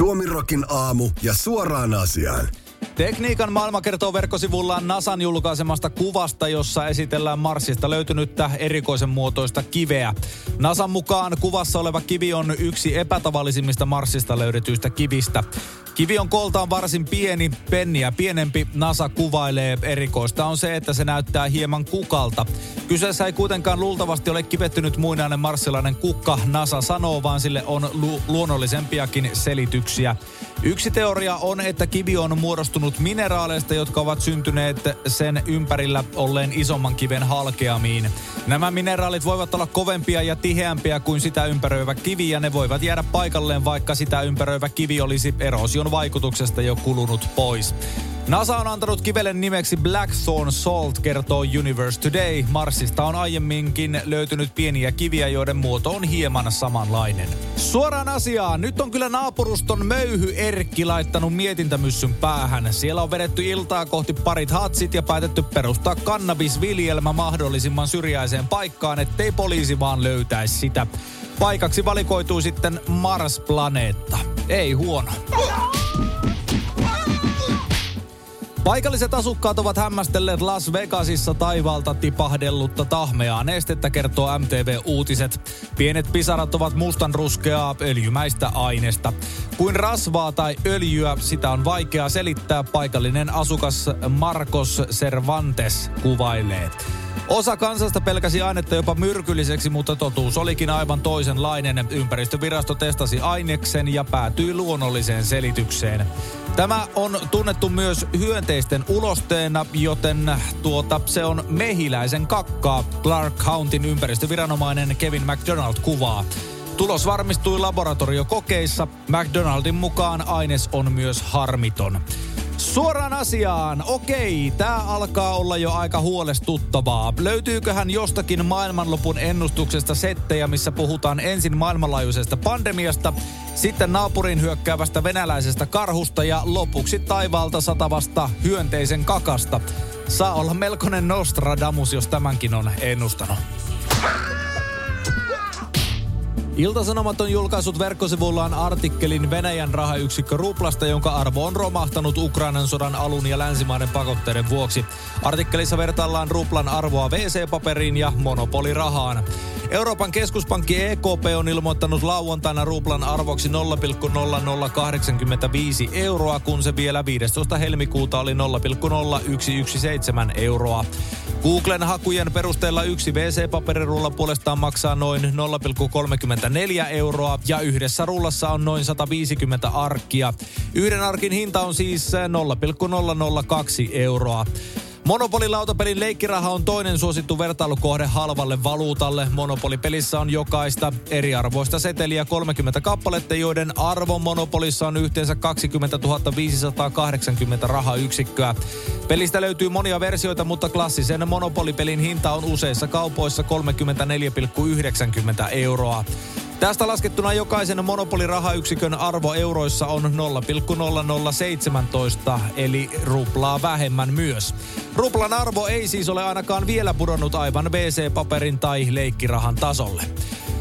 Suomirokin aamu ja suoraan asiaan. Tekniikan maailma kertoo verkkosivullaan NASAn julkaisemasta kuvasta, jossa esitellään Marsista löytynyttä erikoisen muotoista kiveä. NASAn mukaan kuvassa oleva kivi on yksi epätavallisimmista Marsista löydetyistä kivistä. Kivi on koltaan varsin pieni, penniä pienempi. NASA kuvailee erikoista on se, että se näyttää hieman kukalta. Kyseessä ei kuitenkaan luultavasti ole kivettynyt muinainen marssilainen kukka, NASA sanoo, vaan sille on lu- luonnollisempiakin selityksiä. Yksi teoria on, että kivi on muodostunut mineraaleista, jotka ovat syntyneet sen ympärillä olleen isomman kiven halkeamiin. Nämä mineraalit voivat olla kovempia ja tiheämpiä kuin sitä ympäröivä kivi ja ne voivat jäädä paikalleen, vaikka sitä ympäröivä kivi olisi erosion vaikutuksesta jo kulunut pois. NASA on antanut kivelen nimeksi Blackthorn Salt, kertoo Universe Today. Marsista on aiemminkin löytynyt pieniä kiviä, joiden muoto on hieman samanlainen. Suoraan asiaan. Nyt on kyllä naapuruston möyhy Erkki laittanut mietintämyssyn päähän. Siellä on vedetty iltaa kohti parit hatsit ja päätetty perustaa kannabisviljelmä mahdollisimman syrjäiseen paikkaan, ettei poliisi vaan löytäisi sitä. Paikaksi valikoituu sitten Mars-planeetta. Ei huono. Paikalliset asukkaat ovat hämmästelleet Las Vegasissa taivaalta tipahdellutta tahmeaa nestettä, kertoo MTV Uutiset. Pienet pisarat ovat mustanruskeaa öljymäistä aineesta. Kuin rasvaa tai öljyä, sitä on vaikea selittää. Paikallinen asukas Marcos Cervantes kuvailee. Osa kansasta pelkäsi ainetta jopa myrkylliseksi, mutta totuus olikin aivan toisenlainen. Ympäristövirasto testasi aineksen ja päätyi luonnolliseen selitykseen. Tämä on tunnettu myös hyönteisten ulosteena, joten tuota, se on mehiläisen kakkaa. Clark Countyn ympäristöviranomainen Kevin McDonald kuvaa. Tulos varmistui laboratoriokokeissa. McDonaldin mukaan aines on myös harmiton. Suoraan asiaan. Okei, tämä alkaa olla jo aika huolestuttavaa. Löytyyköhän jostakin maailmanlopun ennustuksesta settejä, missä puhutaan ensin maailmanlaajuisesta pandemiasta, sitten naapurin hyökkäävästä venäläisestä karhusta ja lopuksi taivaalta satavasta hyönteisen kakasta. Saa olla melkoinen Nostradamus, jos tämänkin on ennustanut. Iltasanomat on julkaissut verkkosivullaan artikkelin Venäjän rahayksikkö Ruplasta, jonka arvo on romahtanut Ukrainan sodan alun ja länsimaiden pakotteiden vuoksi. Artikkelissa vertaillaan Ruplan arvoa WC-paperiin ja monopolirahaan. Euroopan keskuspankki EKP on ilmoittanut lauantaina ruplan arvoksi 0,0085 euroa, kun se vielä 15. helmikuuta oli 0,0117 euroa. Googlen hakujen perusteella yksi WC-paperirulla puolestaan maksaa noin 0,34 euroa ja yhdessä rullassa on noin 150 arkkia. Yhden arkin hinta on siis 0,002 euroa. Monopolilautapelin leikkiraha on toinen suosittu vertailukohde halvalle valuutalle. Monopolipelissä on jokaista eriarvoista seteliä 30 kappaletta, joiden arvo Monopolissa on yhteensä 20 580 rahayksikköä. Pelistä löytyy monia versioita, mutta klassisen Monopolipelin hinta on useissa kaupoissa 34,90 euroa. Tästä laskettuna jokaisen monopolirahayksikön arvo euroissa on 0,0017 eli ruplaa vähemmän myös. Ruplan arvo ei siis ole ainakaan vielä pudonnut aivan BC-paperin tai leikkirahan tasolle.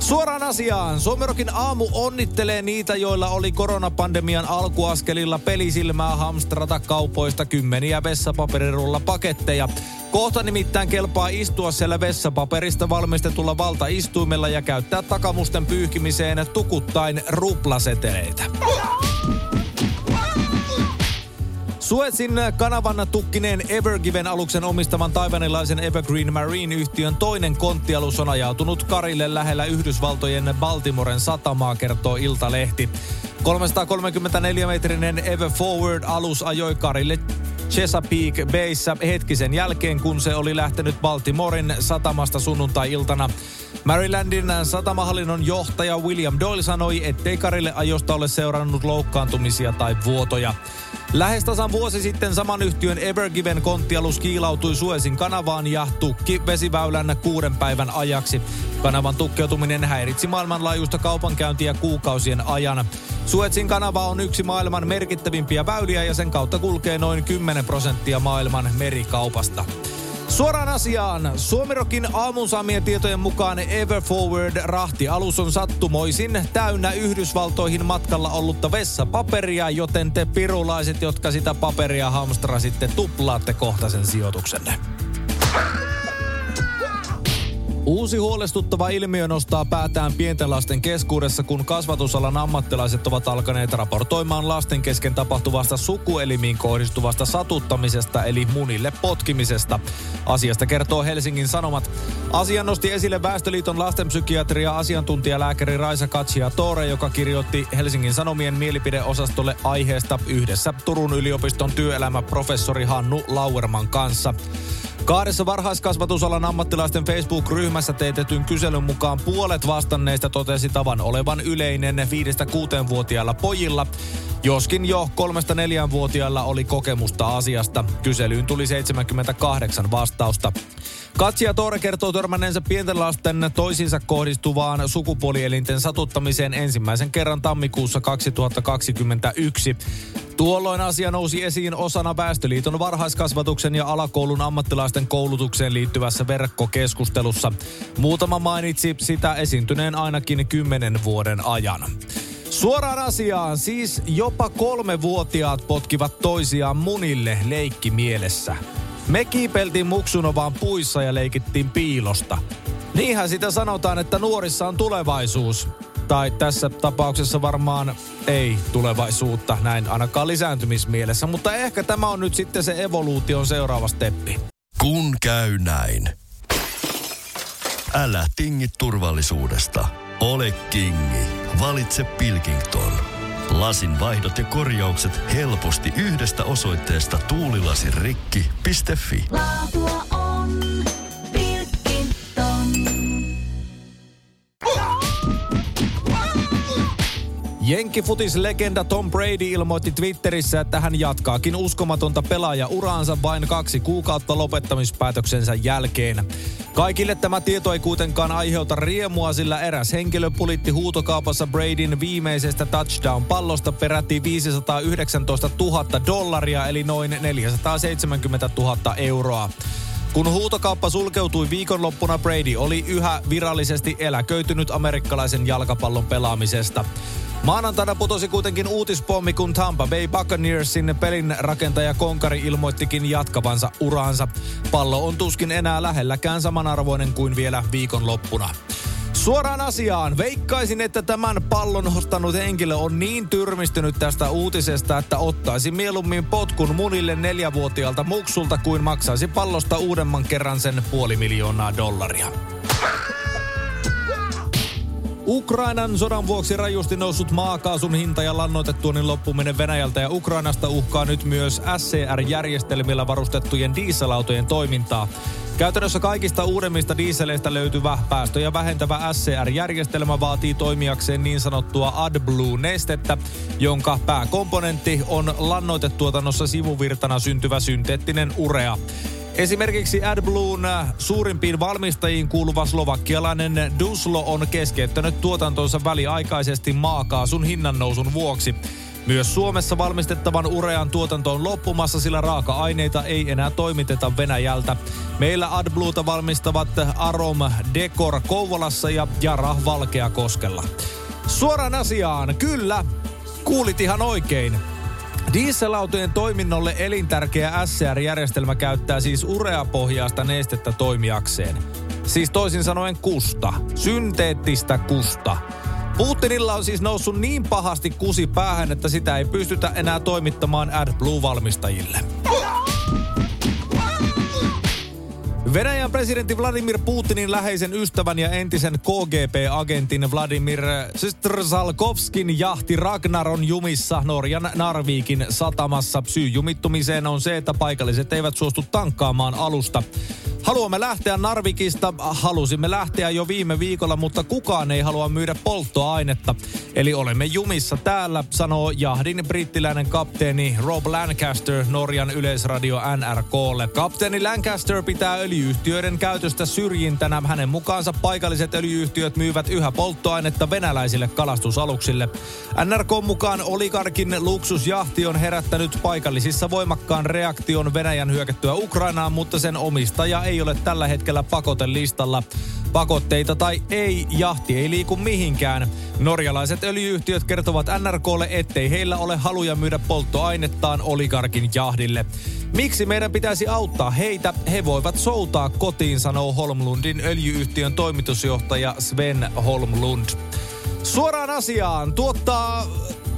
Suoraan asiaan. Suomerokin aamu onnittelee niitä, joilla oli koronapandemian alkuaskelilla pelisilmää hamstrata kaupoista kymmeniä vessapaperirulla paketteja. Kohta nimittäin kelpaa istua siellä vessapaperista valmistetulla valtaistuimella ja käyttää takamusten pyyhkimiseen tukuttain ruplaseteleitä. Suezin kanavan tukkineen Evergiven aluksen omistaman taivanilaisen Evergreen Marine-yhtiön toinen konttialus on ajautunut karille lähellä Yhdysvaltojen Baltimoren satamaa, kertoo Iltalehti. 334-metrinen Ever Forward-alus ajoi karille Chesapeake Bayssä hetkisen jälkeen, kun se oli lähtenyt Baltimoren satamasta sunnuntai-iltana. Marylandin satamahallinnon johtaja William Doyle sanoi, ettei Karille ajosta ole seurannut loukkaantumisia tai vuotoja. Lähes tasan vuosi sitten saman yhtiön Evergiven konttialus kiilautui Suezin kanavaan ja tukki vesiväylän kuuden päivän ajaksi. Kanavan tukkeutuminen häiritsi maailmanlaajuista kaupankäyntiä kuukausien ajan. Suezin kanava on yksi maailman merkittävimpiä väyliä ja sen kautta kulkee noin 10 prosenttia maailman merikaupasta. Suoraan asiaan. Suomirokin aamun saamien tietojen mukaan Everforward-rahti-alus on sattumoisin täynnä Yhdysvaltoihin matkalla ollutta vessapaperia, joten te pirulaiset, jotka sitä paperia hamstrasitte, tuplaatte kohta sen sijoituksenne. Uusi huolestuttava ilmiö nostaa päätään pienten lasten keskuudessa, kun kasvatusalan ammattilaiset ovat alkaneet raportoimaan lasten kesken tapahtuvasta sukuelimiin kohdistuvasta satuttamisesta eli munille potkimisesta. Asiasta kertoo Helsingin Sanomat. Asian nosti esille Väestöliiton lastenpsykiatria asiantuntijalääkäri Raisa Katsia Toore, joka kirjoitti Helsingin Sanomien mielipideosastolle aiheesta yhdessä Turun yliopiston työelämäprofessori Hannu Lauerman kanssa. Kahdessa varhaiskasvatusalan ammattilaisten Facebook-ryhmässä teetetyn kyselyn mukaan puolet vastanneista totesi tavan olevan yleinen 5-6-vuotiailla pojilla, joskin jo 3-4-vuotiailla oli kokemusta asiasta. Kyselyyn tuli 78 vastausta. Katsia Toore kertoo törmänneensä pienten lasten toisiinsa kohdistuvaan sukupuolielinten satuttamiseen ensimmäisen kerran tammikuussa 2021. Tuolloin asia nousi esiin osana Väestöliiton varhaiskasvatuksen ja alakoulun ammattilaisten koulutukseen liittyvässä verkkokeskustelussa. Muutama mainitsi sitä esiintyneen ainakin kymmenen vuoden ajan. Suoraan asiaan, siis jopa kolme vuotiaat potkivat toisiaan munille leikkimielessä. Me kiipeltiin muksuna vaan puissa ja leikittiin piilosta. Niinhän sitä sanotaan, että nuorissa on tulevaisuus. Tai tässä tapauksessa varmaan ei tulevaisuutta, näin ainakaan lisääntymismielessä. Mutta ehkä tämä on nyt sitten se evoluution seuraava steppi. Kun käy näin. Älä tingi turvallisuudesta. Ole kingi. Valitse Pilkington. Lasin vaihdot ja korjaukset helposti yhdestä osoitteesta tuulilasirikki.fi. Laatua on Jenkkifutislegenda Tom Brady ilmoitti Twitterissä, että hän jatkaakin uskomatonta pelaaja-uraansa vain kaksi kuukautta lopettamispäätöksensä jälkeen. Kaikille tämä tieto ei kuitenkaan aiheuta riemua, sillä eräs henkilö pulitti huutokaupassa Bradyn viimeisestä touchdown-pallosta peräti 519 000 dollaria, eli noin 470 000 euroa. Kun huutokauppa sulkeutui viikonloppuna, Brady oli yhä virallisesti eläköitynyt amerikkalaisen jalkapallon pelaamisesta. Maanantaina putosi kuitenkin uutispommi, kun Tampa Bay Buccaneersin pelin rakentaja Konkari ilmoittikin jatkavansa uraansa. Pallo on tuskin enää lähelläkään samanarvoinen kuin vielä viikonloppuna. Suoraan asiaan. Veikkaisin, että tämän pallon ostanut henkilö on niin tyrmistynyt tästä uutisesta, että ottaisi mieluummin potkun munille neljävuotiaalta muksulta kuin maksaisi pallosta uudemman kerran sen puoli miljoonaa dollaria. Ukrainan sodan vuoksi rajusti noussut maakaasun hinta ja lannoitetuonnin loppuminen Venäjältä ja Ukrainasta uhkaa nyt myös SCR-järjestelmillä varustettujen dieselautojen toimintaa. Käytännössä kaikista uudemmista dieseleistä löytyvä päästöjä vähentävä SCR-järjestelmä vaatii toimijakseen niin sanottua AdBlue-nestettä, jonka pääkomponentti on lannoitetuotannossa sivuvirtana syntyvä synteettinen urea. Esimerkiksi AdBluen suurimpiin valmistajiin kuuluva slovakkialainen Duslo on keskeyttänyt tuotantonsa väliaikaisesti maakaasun hinnannousun vuoksi. Myös Suomessa valmistettavan urean tuotanto on loppumassa, sillä raaka-aineita ei enää toimiteta Venäjältä. Meillä AdBluuta valmistavat Arom Decor Kouvolassa ja Jara Valkeakoskella. Suoraan asiaan, kyllä, kuulit ihan oikein. Dieselautojen toiminnolle elintärkeä SCR-järjestelmä käyttää siis ureapohjaista nestettä toimijakseen. Siis toisin sanoen kusta. Synteettistä kusta. Putinilla on siis noussut niin pahasti kusi päähän, että sitä ei pystytä enää toimittamaan AdBlue-valmistajille. Venäjän presidentti Vladimir Putinin läheisen ystävän ja entisen KGB-agentin Vladimir Strzelkovskin jahti Ragnar on jumissa Norjan Narvikin satamassa. Syy jumittumiseen on se, että paikalliset eivät suostu tankkaamaan alusta. Haluamme lähteä Narvikista, halusimme lähteä jo viime viikolla, mutta kukaan ei halua myydä polttoainetta. Eli olemme jumissa täällä, sanoo jahdin brittiläinen kapteeni Rob Lancaster Norjan yleisradio NRKlle. Kapteeni Lancaster pitää öljyyhtiöiden käytöstä syrjintänä. Hänen mukaansa paikalliset öljyyhtiöt myyvät yhä polttoainetta venäläisille kalastusaluksille. NRK mukaan oligarkin luksusjahti on herättänyt paikallisissa voimakkaan reaktion Venäjän hyökättyä Ukrainaan, mutta sen omistaja ei ole tällä hetkellä pakotelistalla. Pakotteita tai ei, jahti ei liiku mihinkään. Norjalaiset öljyyhtiöt kertovat NRKlle, ettei heillä ole haluja myydä polttoainettaan oligarkin jahdille. Miksi meidän pitäisi auttaa heitä? He voivat soutaa kotiin, sanoo Holmlundin öljyyhtiön toimitusjohtaja Sven Holmlund. Suoraan asiaan. Tuottaa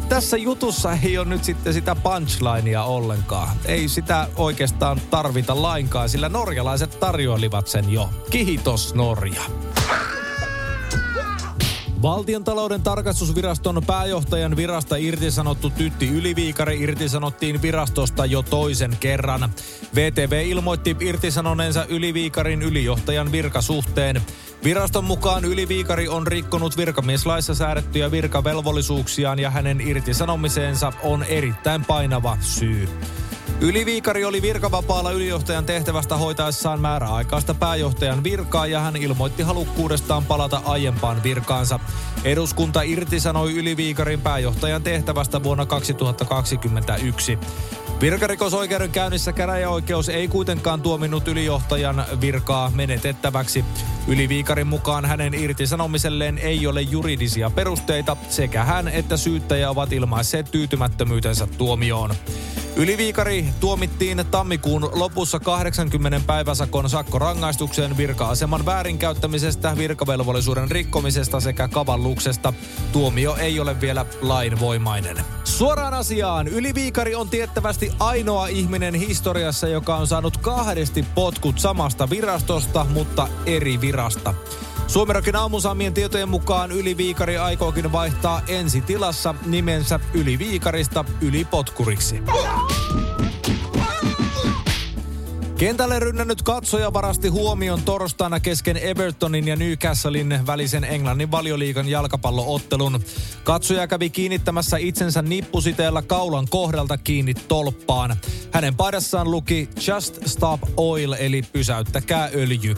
tässä jutussa ei ole nyt sitten sitä punchlinea ollenkaan. Ei sitä oikeastaan tarvita lainkaan, sillä norjalaiset tarjoilivat sen jo. Kihitos Norja. Valtion talouden tarkastusviraston pääjohtajan virasta irtisanottu Tytti Yliviikari irtisanottiin virastosta jo toisen kerran. VTV ilmoitti irtisanoneensa Yliviikarin ylijohtajan virkasuhteen. Viraston mukaan Yliviikari on rikkonut virkamieslaissa säädettyjä virkavelvollisuuksiaan ja hänen irtisanomiseensa on erittäin painava syy. Yliviikari oli virkavapaalla ylijohtajan tehtävästä hoitaessaan määräaikaista pääjohtajan virkaa ja hän ilmoitti halukkuudestaan palata aiempaan virkaansa. Eduskunta irtisanoi Yliviikarin pääjohtajan tehtävästä vuonna 2021. Virkarikosoikeuden käynnissä käräjäoikeus ei kuitenkaan tuominnut ylijohtajan virkaa menetettäväksi. Yliviikarin mukaan hänen irtisanomiselleen ei ole juridisia perusteita, sekä hän että syyttäjä ovat ilmaisseet tyytymättömyytensä tuomioon. Yliviikari tuomittiin tammikuun lopussa 80 päiväsakon sakkorangaistukseen virka-aseman väärinkäyttämisestä, virkavelvollisuuden rikkomisesta sekä kavalluksesta. Tuomio ei ole vielä lainvoimainen. Suoraan asiaan. Yliviikari on tiettävästi ainoa ihminen historiassa, joka on saanut kahdesti potkut samasta virastosta, mutta eri virasta. Suomerokin aamusaamien tietojen mukaan Yliviikari aikookin vaihtaa ensi tilassa nimensä Yliviikarista Ylipotkuriksi. Kentälle rynnännyt katsoja varasti huomion torstaina kesken Evertonin ja Newcastlein välisen Englannin valioliikan jalkapalloottelun. Katsoja kävi kiinnittämässä itsensä nippusiteellä kaulan kohdalta kiinni tolppaan. Hänen paidassaan luki Just Stop Oil eli pysäyttäkää öljy.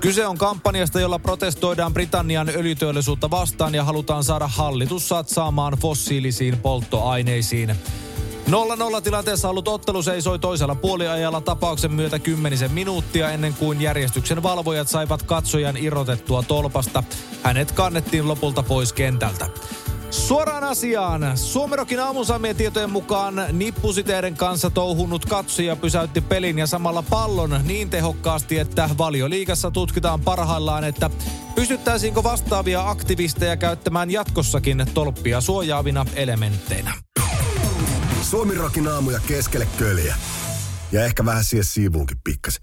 Kyse on kampanjasta, jolla protestoidaan Britannian öljyteollisuutta vastaan ja halutaan saada hallitus satsaamaan fossiilisiin polttoaineisiin. 0-0 tilanteessa ollut ottelu seisoi toisella puoliajalla tapauksen myötä kymmenisen minuuttia ennen kuin järjestyksen valvojat saivat katsojan irrotettua tolpasta. Hänet kannettiin lopulta pois kentältä. Suoraan asiaan. Suomerokin aamusamien tietojen mukaan nippusiteiden kanssa touhunut katsoja pysäytti pelin ja samalla pallon niin tehokkaasti, että valioliikassa tutkitaan parhaillaan, että pystyttäisiinkö vastaavia aktivisteja käyttämään jatkossakin tolppia suojaavina elementteinä. Suomi rokin aamuja keskelle köljä. Ja ehkä vähän siihen siivuunkin pikkasen.